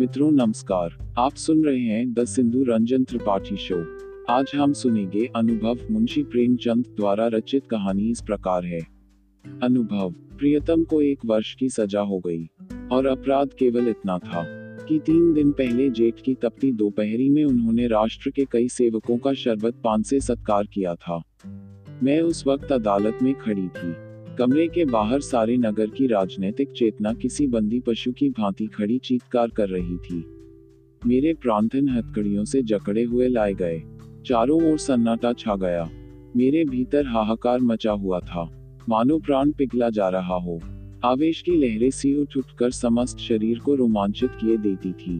मित्रों, नमस्कार। आप सुन रहे हैं द सिंधु रंजन त्रिपाठी शो। आज हम सुनेंगे अनुभव मुंशी प्रेमचंद द्वारा रचित कहानी इस प्रकार है। अनुभव, प्रियतम को एक वर्ष की सजा हो गई, और अपराध केवल इतना था कि तीन दिन पहले जेठ की तपती दोपहरी में उन्होंने राष्ट्र के कई सेवकों का शरबत पान से सत्कार किया था। मैं उस वक्त अदालत में खड़ी थी। कमरे के बाहर सारे नगर की राजनीतिक चेतना किसी बंदी पशु की भांति खड़ी चीतकार कर रही थी। मेरे प्रांतन हथकड़ियों से जकड़े हुए लाए गए। चारों ओर सन्नाटा छा गया। मेरे भीतर हाहाकार मचा हुआ था। मानो प्राण पिघला जा रहा हो। आवेश की लहरें सी उठ उठकर समस्त शरीर को रोमांचित किए देती थी।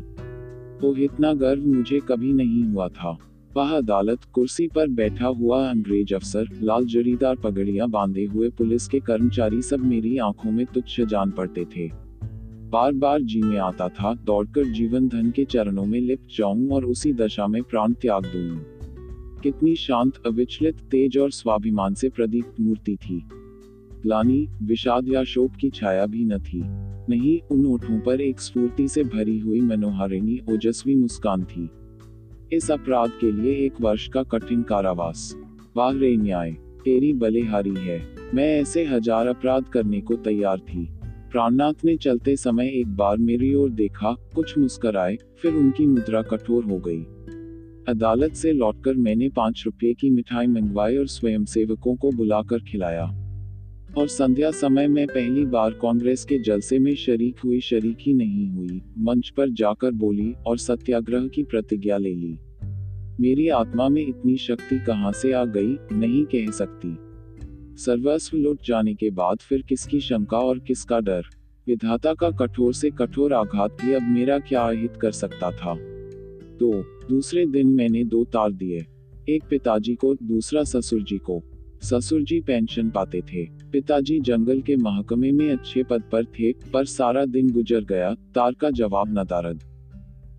वो इतना गर्व मुझे कभी नहीं हुआ था। वह अदालत कुर्सी पर बैठा हुआ अंग्रेज़ अफसर, लाल जरीदार पगड़ियाँ बांधे हुए पुलिस के कर्मचारी सब मेरी आँखों में तुच्छ जान पड़ते थे। बार बार जी में आता था, दौड़कर जीवन धन के चरणों में लिप्त जाऊँ और उसी दशा में प्राण त्याग दूँ। कितनी शांत, अविचलित, तेज और स्वाभिमान से प्रदीप मूर्ति थी। ग्लानी, विषाद या शोक की छाया भी न थी। नहीं, उन ओठों पर एक स्फूर्ति से भरी हुई मनोहारिणी, ओजस्वी मुस्कान थी। इस अपराध के लिए एक वर्ष का कठिन कारावास। वाह रे न्याय, तेरी बलिहारी है। मैं ऐसे हज़ार अपराध करने को तैयार थी। प्राणनाथ ने चलते समय एक बार मेरी ओर देखा, कुछ मुस्कराए, फिर उनकी मुद्रा कठोर हो गई। अदालत से लौटकर मैंने पाँच रुपये की मिठाई मंगवाई और स्वयं सेवकों को बुलाकर खिलाया। और संध्या समय में पहली बार कांग्रेस के जलसे में शरीक हुई, शरीक ही नहीं हुई, मंच पर जाकर बोली और सत्याग्रह की प्रतिज्ञा ले ली। मेरी आत्मा में इतनी शक्ति कहाँ से आ गई, नहीं कह सकती। सर्वस्व लुट जाने के बाद फिर किसकी शंका और किसका डर? विधाता का कठोर से कठोर आघात भी अब मेरा क्या अहित कर सकता था? तो दूसरे दिन मैंने दो तार दिए, एक पिताजी को, दूसरा ससुर जी को। ससुर जी पेंशन पाते थे। पिताजी जंगल के महकमे में अच्छे पद पर थे, पर सारा दिन गुजर गया, तार का जवाब न तारद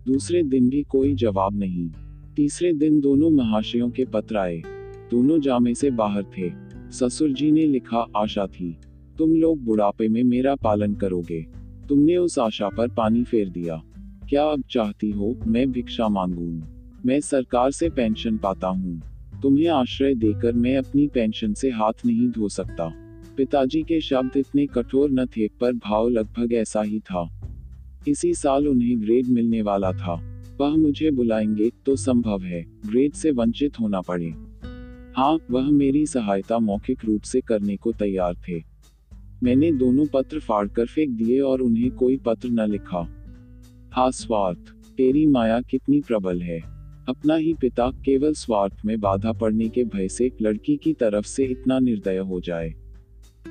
दूसरे दिन भी कोई जवाब नहीं। तीसरे दिन दोनों महाशयों के पत्र आए। दोनों जामे से बाहर थे। ससुर जी ने लिखा, आशा थी। तुम लोग बुढ़ापे में मेरा पालन करोगे। तुमने उस आशा पर पानी फेर दिया। क्या अब चाहती हो, मैं भिक्षा मांगू। मैं सरकार से पेंशन पाता हूँ। तुम्हें आश्रय देकर मैं अपनी पेंशन से हाथ नहीं धो सकता। पिताजी के शब्द इतने कठोर न थे, पर भाव लगभग ऐसा ही था। इसी साल उन्हें ग्रेड मिलने वाला था। वह मुझे बुलाएँगे तो संभव है ग्रेड से वंचित होना पड़े। हाँ वह मेरी सहायता मौखिक रूप से करने को तैयार थे। मैंने दोनों पत्र फाड़कर फेंक दिए और उन्हें कोई पत्र न लिखा। हा, स्वार्थ, तेरी माया कितनी प्रबल है। अपना ही पिता केवल स्वार्थ में बाधा पड़ने के भय से लड़की की तरफ़ से इतना निर्दय हो जाए।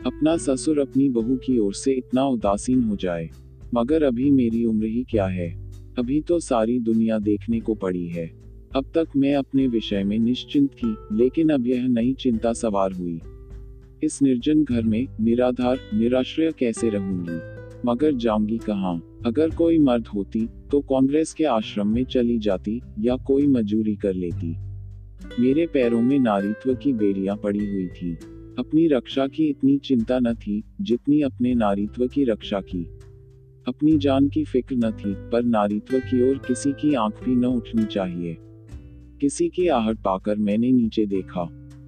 अपना ससुर अपनी बहू की ओर से इतना उदासीन हो जाए। मगर अभी मेरी उम्र ही क्या है? अभी तो सारी दुनिया देखने को पड़ी है। अब तक मैं अपने विषय में निश्चिंत थी, लेकिन अब यह नई चिंता सवार हुई। इस निर्जन घर में निराधार, निराश्रय कैसे रहूँगी? मगर जाऊँगी कहाँ? अगर कोई मर्द होती तो कांग्रेस के आश्रम में चली जाती, या कोई मजूरी कर लेती। मेरे पैरों में नारीत्व की बेड़ियाँ पड़ी हुई थी। अपनी रक्षा की इतनी चिंता न थी, जितनी अपने नारीत्व की रक्षा की। अपनी जान की फ़िक्र न थी, पर नारीत्व की ओर किसी की आँख भी न उठनी चाहिए। किसी की आहट पाकर मैंने नीचे देखा।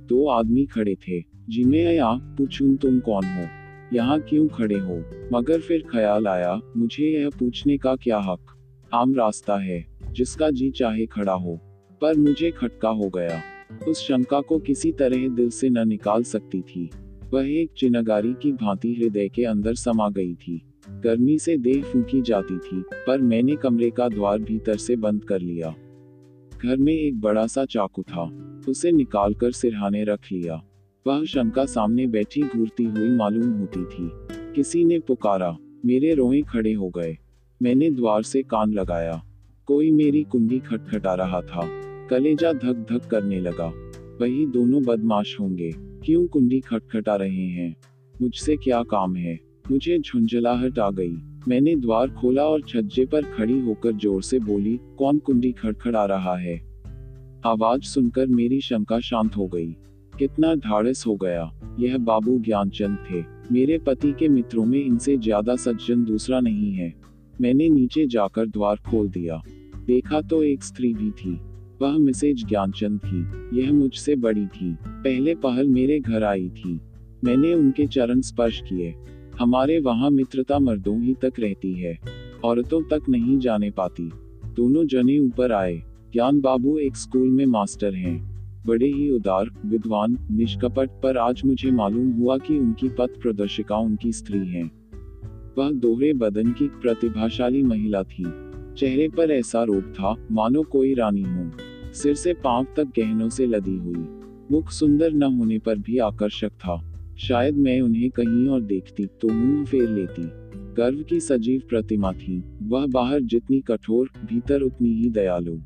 दो आदमी खड़े थे। जिन्हें या पूछूँ तुम कौन हो? यहाँ क्यों खड़े हो? मगर फिर ख्याल आया, मुझे यह पूछने का क्या हक? आम रास्ता है, जिसका जी चाहे खड़ा हो। पर मुझे खटका हो गया। उस शंका को किसी तरह दिल से न निकाल सकती थी। वह एक चिनगारी की भांति हृदय के अंदर समा गई थी। गर्मी से देह फूकी जाती थी, पर मैंने कमरे का द्वार भीतर से बंद कर लिया। घर में एक बड़ा सा चाकू था। उसे निकालकर सिरहाने रख लिया। वह शंका सामने बैठी घूरती हुई मालूम होती थी। किसी ने पुकारा, मेरे रोए खड़े हो गए। मैंने द्वार से कान लगाया। कोई मेरी कुंडी खटखटा रहा था। कलेजा धक धक करने लगा। वही दोनों बदमाश होंगे। क्यों कुंडी खटखटा रहे हैं? मुझसे क्या काम है? मुझे झुंझलाहट आ गई। मैंने द्वार खोला और छज्जे पर खड़ी होकर ज़ोर से बोली, कौन कुंडी खटखड़ा रहा है? आवाज़ सुनकर मेरी शंका शांत हो गई। कितना ढाड़स हो गया। यह बाबू ज्ञानचंद थे। मेरे पति के मित्रों में इनसे ज़्यादा सज्जन दूसरा नहीं है। मैंने नीचे जाकर द्वार खोल दिया। देखा तो एक स्त्री भी थी। वह मिसेज ज्ञानचंद थी। यह मुझसे बड़ी थी। पहले पहल मेरे घर आई थी। मैंने उनके चरण स्पर्श किए। हमारे वहाँ मित्रता मर्दों ही तक रहती है। औरतों तक नहीं जाने पाती। दोनों जने ऊपर आए। ज्ञान बाबू एक स्कूल में मास्टर हैं। बड़े ही उदार, विद्वान, निष्कपट, पर आज मुझे मालूम हुआ कि उनकी पथ प्रदर्शिका उनकी स्त्री है। वह दोहरे बदन की प्रतिभाशाली महिला थी। चेहरे पर ऐसा रोग था, मानो कोई रानी हो। सिर से पाँव तक गहनों से लदी हुई। मुख सुंदर न होने पर भी आकर्षक था। शायद मैं उन्हें कहीं और देखती तो मुँह फेर लेती। गर्व की सजीव प्रतिमा थी। वह बाहर जितनी कठोर, भीतर उतनी ही दयालु।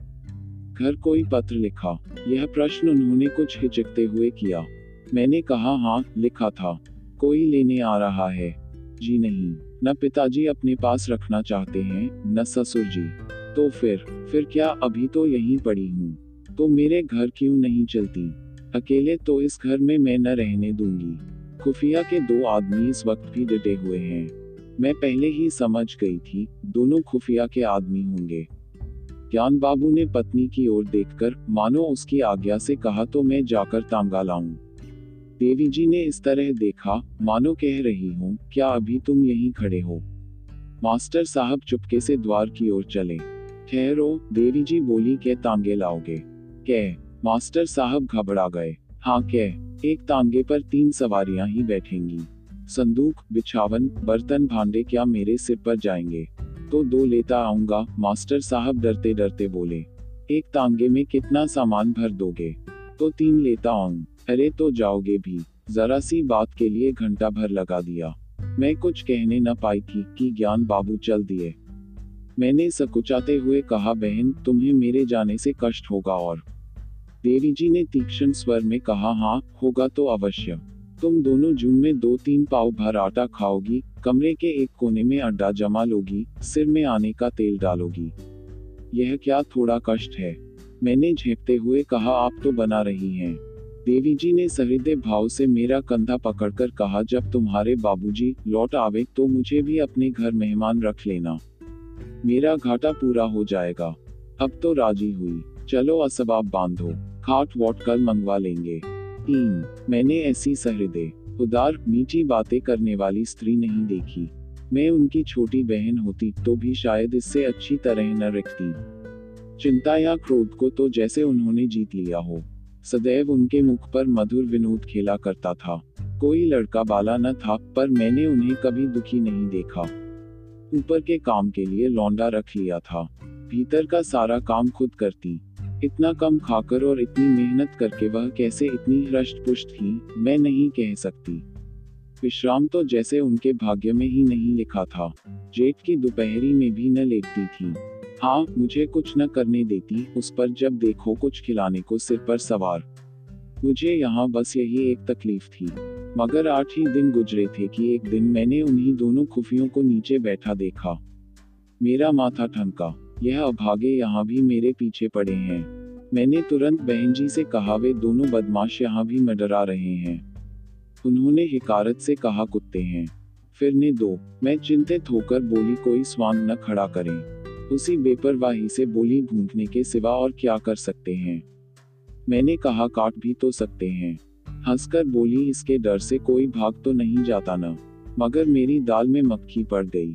घर कोई पत्र लिखा। यह प्रश्न उन्होंने कुछ हिचकते हुए किया। मैंने कहा हाँ लिखा था। कोई लेने आ रहा है। जी नहीं। न पिताजी अपने पास रखना चाहते हैं, न ससुर जी। तो फिर फिर क्या अभी तो यहीं पड़ी हूँ? तो मेरे घर क्यों नहीं चलती? अकेले तो इस घर में मैं न रहने दूँगी। खुफिया के दो आदमी इस वक्त भी डटे हुए हैं। मैं पहले ही समझ गई थी, दोनों खुफिया के आदमी होंगे। ज्ञान बाबू ने पत्नी की ओर देखकर, मानो उसकी आज्ञा से कहा तो मैं जाकर तांगा लाऊं देवी जी ने इस तरह देखा, मानो कह रही हूँ, क्या अभी तुम यहीं खड़े हो मास्टर साहब चुपके से द्वार की ओर चले। ठहरो देवी जी बोली के तांगे लाओगे कह, मास्टर साहब घबरा गए। हाँ कह, एक तांगे पर तीन सवारियाँ ही बैठेंगी। संदूक, बिछावन, बर्तन भांडे क्या मेरे सिर पर जाएँगे? तो दो लेता आऊँगा, मास्टर साहब डरते डरते बोले। एक तांगे में कितना सामान भर दोगे? तो तीन लेता आऊँ। अरे तो जाओगे भी। जरा सी बात के लिए घंटा भर लगा दिया। मैं कुछ कहने न पाई थी कि ज्ञान बाबू चल दिए। मैंने सकुचाते हुए कहा, बहन, तुम्हें मेरे जाने से कष्ट होगा और देवी जी ने तीक्ष्ण स्वर में कहा हाँ होगा तो अवश्य। तुम दोनों जून में दो तीन पाव भर आटा खाओगी कमरे के एक कोने में अड्डा जमा लोगी, सिर में आने का तेल डालोगी। यह क्या थोड़ा कष्ट है? मैंने झेपते हुए कहा, आप तो बना रही हैं। देवी जी ने सहृदय भाव से मेरा कंधा पकड़कर कहा, जब तुम्हारे बाबूजी लौट आवे तो मुझे भी अपने घर मेहमान रख लेना। मेरा घाटा पूरा हो जाएगा। अब तो राज़ी हुई। चलो असबाब बांधो। खाट वॉट कल मंगवा लेंगे। तीन। मैंने ऐसी सहृदय उदार मीठी बातें करने वाली स्त्री नहीं देखी। मैं उनकी छोटी बहन होती तो भी शायद इससे अच्छी तरह न रखती। चिंता या क्रोध को तो जैसे उन्होंने जीत लिया हो। सदैव उनके मुख पर मधुर विनोद खेला करता था। कोई लड़का बाला न था, पर मैंने उन्हें कभी दुखी नहीं देखा। ऊपर के काम के लिए लौंडा रख लिया था। भीतर का सारा काम खुद करती। इतना कम खाकर और इतनी मेहनत करके वह कैसे इतनी हृष्ट पुष्ट थी, मैं नहीं कह सकती। विश्राम तो जैसे उनके भाग्य में ही नहीं लिखा था। जेठ की दोपहरी में भी न लेटती थी। हाँ मुझे कुछ न करने देती, उस पर जब देखो कुछ खिलाने को सिर पर सवार। मुझे यहाँ बस यही एक तकलीफ़ थी। मगर आठ ही दिन गुजरे थे कि एक दिन मैंने उन्हीं दोनों खुफियों को नीचे बैठा देखा। मेरा माथा ठनका। यह अभागे यहाँ भी मेरे पीछे पड़े हैं। मैंने तुरंत बहन जी से कहा, वे दोनों बदमाश यहाँ भी मडरा रहे हैं। उन्होंने हिकारत से कहा, कुत्ते हैं। फिर ने दो, मैं चिंतित होकर बोली, कोई स्वांग न खड़ा करें। उसी बेपरवाही से बोली भूखने के सिवा और क्या कर सकते हैं? मैंने कहा, काट भी तो सकते हैं। हंसकर बोली, इसके डर से कोई भाग तो नहीं जाता ना। मगर मेरी दाल में मक्खी पड़ गई।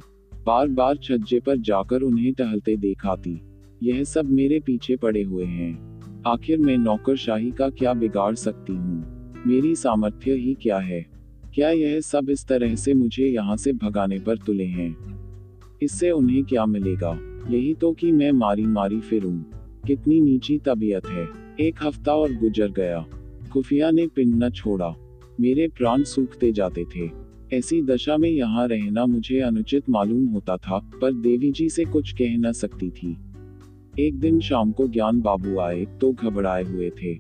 बार बार छज्जे पर जाकर उन्हें टहलते देखाती यह सब मेरे पीछे पड़े हुए हैं। आखिर मैं नौकरशाही का क्या बिगाड़ सकती हूँ? मेरी सामर्थ्य ही क्या है? क्या यह सब इस तरह से मुझे यहाँ से भगाने पर तुले हैं? इससे उन्हें क्या मिलेगा? यही तो कि मैं मारी मारी फिरूं। कितनी नीची तबीयत है। एक हफ़्ता और गुजर गया। खुफिया ने पिंड न छोड़ा। मेरे प्राण सूखते जाते थे। ऐसी दशा में यहाँ रहना मुझे अनुचित मालूम होता था, पर देवी जी से कुछ कह न सकती थी। एक दिन शाम को ज्ञान बाबू आए तो घबराए हुए थे।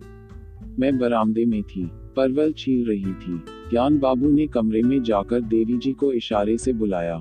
मैं बरामदे में थी, परवल छील रही थी। ज्ञान बाबू ने कमरे में जाकर देवी जी को इशारे से बुलाया।